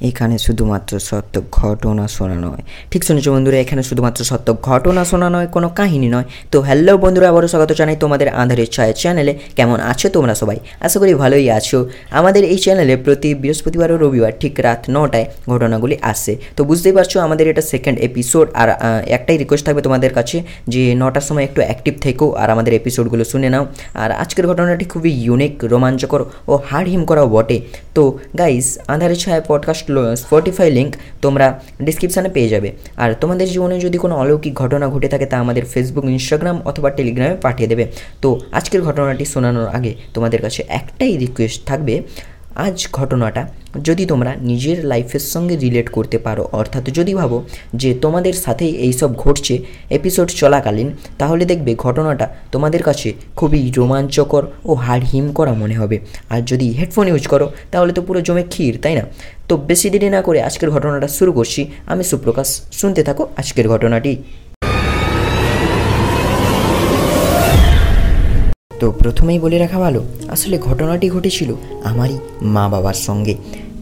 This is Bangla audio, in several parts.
এখানে শুধুমাত্র সত্য ঘটনা শোনা নয়। ঠিক শুনেছো বন্ধুরা, এখানে শুধুমাত্র সত্য ঘটনা শোনা নয়, কোনো কাহিনী নয়। তো হ্যালো বন্ধুরা, আবারও স্বাগত জানাই তোমাদের আঁধারের ছায়া চ্যানেলে কেমন আছো তোমরা সবাই? আশা করি ভালোই আছো। আমাদের এই চ্যানেলে প্রতি বৃহস্পতিবার ও রবিবার ঠিক রাত নটায় ঘটনাগুলি আসে। তো বুঝতেই পারছ, আমাদের এটা সেকেন্ড এপিসোড আর একটাই রিকোয়েস্ট থাকবে তোমাদের কাছে যে নটার সময় একটু অ্যাক্টিভ থেকো আর আমাদের এপিসোডগুলো শুনে নাও। আর আজকের ঘটনাটি খুবই ইউনিক রোমাঞ্চকর ও হাড় হিম করাও বটে। তো গাইস আঁধারের ছায়া পডকাস্ট স্পটিফাই লিঙ্ক তোমরা ডিসক্রিপশানে পেয়ে যাবে। আর তোমাদের জীবনে যদি কোনো অলৌকিক ঘটনা ঘটে থাকে, তা আমাদের ফেসবুক ইনস্টাগ্রাম অথবা টেলিগ্রামে পাঠিয়ে দেবে। তো আজকের ঘটনাটি শোনানোর আগে তোমাদের কাছে একটাই রিকোয়েস্ট থাকবে আজ ঘটনাটা যদি তোমরা নিজের লাইফের সঙ্গে রিলেট করতে পারো, অর্থাৎ যদি ভাবো যে তোমাদের সাথেই এইসব ঘটছে এপিসোড চলাকালীন, তাহলে দেখবে ঘটনাটা তোমাদের কাছে খুবই রোমাঞ্চকর ও হাড় হিম করা মনে হবে। আর যদি হেডফোন ইউজ করো, তাহলে তো পুরো জমে ক্ষীর, তাই না? তো বেশি দেরি না করে আজকের ঘটনাটা শুরু করছি। আমি সুপ্রকাশ, শুনতে থাকো আজকের ঘটনাটি। তো প্রথমেই বলে রাখা ভালো, আসলে ঘটনাটি ঘটেছিল আমারই মা বাবার সঙ্গে।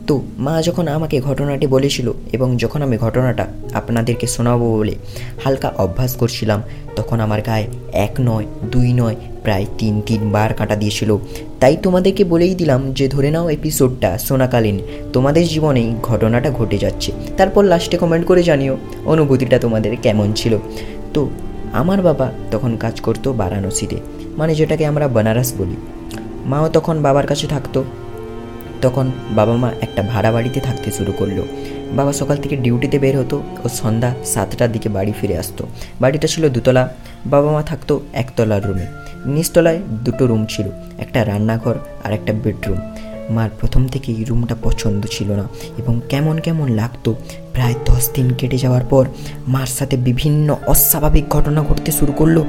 তো মা যখন আমাকে ঘটনাটি বলেছিল এবং যখন আমি ঘটনাটা আপনাদেরকে শোনাবো বলে হালকা অভ্যাস করছিলাম, তখন আমার গায়ে এক নয়, দুই নয়, প্রায় তিন তিনবার কাটা দিয়েছিল। তাই তোমাদেরকে বলেই দিলাম যে ধরে নাও এপিসোডটা শোনাকালীন, তোমাদের জীবনেই ঘটনাটা ঘটে যাচ্ছে। তারপর লাস্টে কমেন্ট করে জানিও অনুভূতিটা তোমাদের কেমন ছিল। তো আমার বাবা তখন কাজ করতো বারাণসীতে। মানে যেটাকে আমরা বেনারস বলি। মাও তখন বাবার কাছে থাকতো। তখন বাবা মা একটা ভাড়া বাড়িতে থাকতে শুরু করল। বাবা সকাল থেকে ডিউটিতে বের হতো ও সন্ধ্যা সাতটার দিকে বাড়ি ফিরে আসতো। বাড়িটা ছিল দুতলা। বাবা মা থাকতো একতলার রুমে। নিচতলায় দুটো রুম ছিল, একটা রান্নাঘর আর একটা বেডরুম। মার প্রথম থেকেই রুমটা পছন্দ ছিল না এবং কেমন কেমন লাগতো, প্রায় দশ দিন কেটে যাওয়ার পর মার সাথে বিভিন্ন অস্বাভাবিক ঘটনা ঘটতে শুরু করল।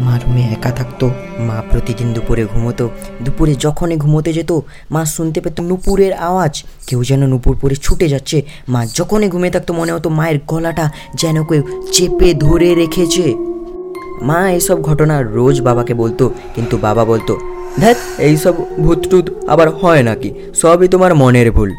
মা রুমে একা থাকতো, মা প্রতিদিন দুপুরে ঘুমোতো, দুপুরে যখনই ঘুমোতে যেত, মা শুনতে পেত নুপুরের আওয়াজ। কেউ যেন নুপুর পরে ছুটে যাচ্ছে, মা যখনই ঘুমিয়ে থাকতো মনে হতো মায়ের গলাটা যেন কেউ চেপে ধরে রেখেছে। মা এইসব ঘটনা রোজ বাবাকে বলতো, কিন্তু বাবা বলতো ধ্যাত এইসব ভূত টুত আবার হয় নাকি? সবই তোমার মনের ভুল।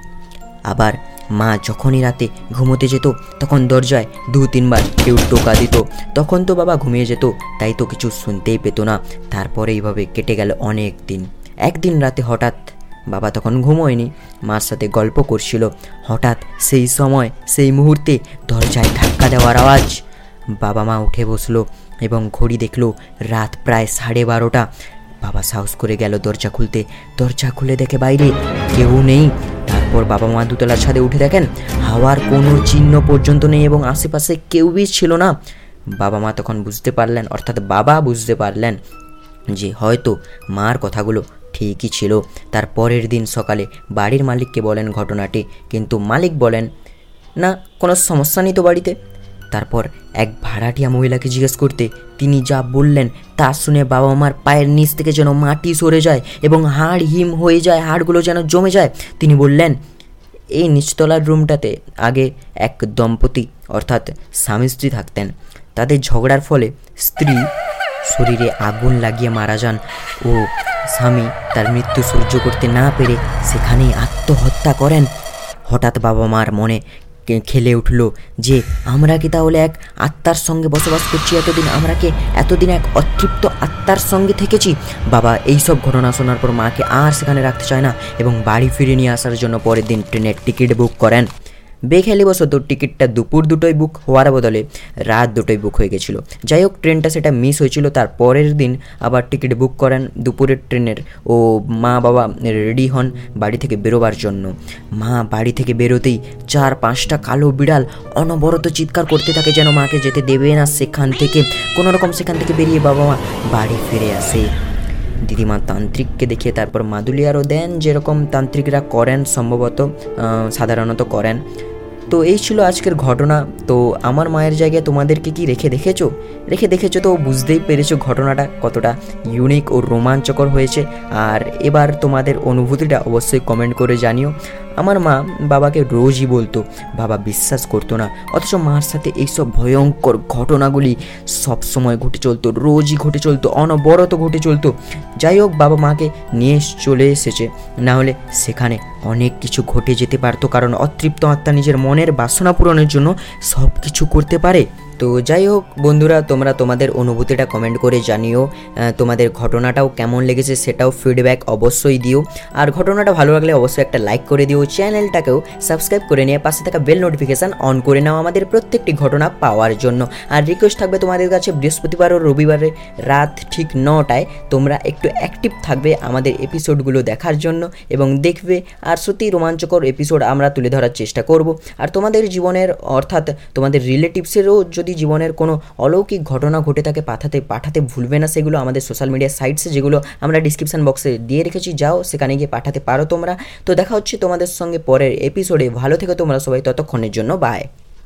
আবার মা যখনই রাতে ঘুমোতে যেত, তখন দরজায় দু তিনবার কেউ টোকা দিত। তখন তো বাবা ঘুমিয়ে যেত, তাই তো কিছু শুনতেই পেত না। তারপরে এইভাবে কেটে গেল অনেক দিন। একদিন রাতে হঠাৎ বাবা তখন ঘুমোয়নি, মার সাথে গল্প করছিল। হঠাৎ সেই সময়, সেই মুহূর্তে দরজায় ধাক্কা দেওয়ার আওয়াজ। বাবা মা উঠে বসল এবং ঘড়ি দেখল, রাত প্রায় সাড়ে বারোটা। বাবা সাহস করে গেল দরজা খুলতে। দরজা খুলে দেখে বাইরে কেউ নেই। তারপর বাবা মা দুতলার ছাদে উঠে দেখেন, হাওয়ার কোনো চিহ্ন পর্যন্ত নেই এবং আশেপাশে কেউই ছিল না। বাবা মা তখন বুঝতে পারলেন, অর্থাৎ বাবা বুঝতে পারলেন যে হয়তো মার কথাগুলো ঠিকই ছিল। তার পরের দিন সকালে বাড়ির মালিককে বলেন ঘটনাটি, কিন্তু মালিক বলেন, না, কোনো সমস্যা নেই তো বাড়িতে? তারপর এক ভাড়াটিয়া মহিলাকে জিজ্ঞেস করতে, তিনি যা বললেন তা শুনে বাবা মার পায়ের নিচ থেকে যেন মাটি সরে যায় এবং হাড় হিম হয়ে যায়, হাড়গুলো যেন জমে যায়। তিনি বললেন, এই নিচতলার রুমটাতে আগে এক দম্পতি অর্থাৎ স্বামী স্ত্রী থাকতেন। তাদের ঝগড়ার ফলে স্ত্রী শরীরে আগুন লাগিয়ে মারা যান ও স্বামী তার মৃত্যু সহ্য করতে না পেরে সেখানেই আত্মহত্যা করেন। হঠাৎ বাবা মার মনে খেলে উঠল যে আমরা কি তাহলে এক আত্মার সঙ্গে বসবাস করছি? এতদিন আমরা কি এতদিন এক অতৃপ্ত আত্মার সঙ্গে থেকেছি? বাবা, এই সব ঘটনা শোনার পর মাকে আর সেখানে রাখতে চায় না এবং বাড়ি ফিরে নিয়ে আসার জন্য পরের দিন ট্রেনের টিকিট বুক করেন। বেখেলিবশত টিকিটটা দুপুর দুটোই বুক হওয়ার বদলে রাত দুটোই বুক হয়ে গেছিল। যাই হোক ট্রেনটা সেটা মিস হয়েছিল, তার পরের দিন আবার টিকিট বুক করেন দুপুরের ট্রেনের ও মা বাবা রেডি হন বাড়ি থেকে বেরোবার জন্য। মা বাড়ি থেকে বেরোতেই চার পাঁচটা কালো বিড়াল অনবরত চিৎকার করতে থাকে যেন মাকে যেতে দেবে না সেখান থেকে। কোনো রকম সেখান থেকে বেরিয়ে বাবা মা বাড়ি ফিরে আসে। দিদিমা তান্ত্রিককে দেখিয়ে তারপর মাদুলিয়ারও দেন যেরকম তান্ত্রিকরা করেন, সম্ভবত সাধারণত করেন। তো এই ছিল আজকের ঘটনা। তো আমার মায়ের জায়গায় তোমাদেরকে কি রেখে দেখেছ? রেখে দেখেছ তো বুঝতেই পেরেছ ঘটনাটা কতটা ইউনিক ও রোমাঞ্চকর হয়েছে। আর এবার তোমাদের অনুভূতিটা অবশ্যই কমেন্ট করে জানিও। আমার মা বাবাকে রোজই বলতো, বাবা, বিশ্বাস করতো না। অথচ মার সাথে এইসব ভয়ঙ্কর ঘটনাগুলি সব সময় ঘটে চলতো, রোজই ঘটে চলতো, অনবরত ঘটে চলতো। যাই হোক, বাবা মাকে নিয়ে চলে এসেছে। না হলে সেখানে অনেক কিছু ঘটে যেতে পারতো, কারণ অতৃপ্ত আত্মা নিজের মনের বাসনা পূরণের জন্য সব কিছু করতে পারে। তো যাই হোক, বন্ধুরা, তোমরা তোমাদের অনুভূতিটা কমেন্ট করে জানিও। তোমাদের ঘটনাটাও কেমন লেগেছে সেটাও ফিডব্যাক অবশ্যই দিও। আর ঘটনাটা ভালো লাগলে অবশ্যই একটা লাইক করে দিও। চ্যানেলটাকেও সাবস্ক্রাইব করে নিয়ে পাশে থাকা বেল নোটিফিকেশান অন করে নাও আমাদের প্রত্যেকটি ঘটনা পাওয়ার জন্য। আর রিকোয়েস্ট থাকবে তোমাদের কাছে বৃহস্পতিবার ও রবিবারে রাত ঠিক নটায়। তোমরা একটু অ্যাক্টিভ থাকবে আমাদের এপিসোডগুলো দেখার জন্য এবং দেখবে। আর সত্যি রোমাঞ্চকর এপিসোড আমরা তুলে ধরার চেষ্টা করব। আর তোমাদের জীবনের, অর্থাৎ তোমাদের রিলেটিভসেরও যদি জীবনের কোনো অলৌকিক ঘটনা ঘটে থাকে পাঠাতে পাঠাতে ভুলবে না, সেগুলো আমাদের সোশ্যাল মিডিয়া সাইটসে যেগুলো আমরা ডিসক্রিপশান বক্সে দিয়ে রেখেছি, যাও সেখানে গিয়ে পাঠাতে পারো তোমরা। তো দেখা হচ্ছে তোমাদের সঙ্গে পরের এপিসোডে ভালো থেকে তোমরা সবাই, ততক্ষণের জন্য বাই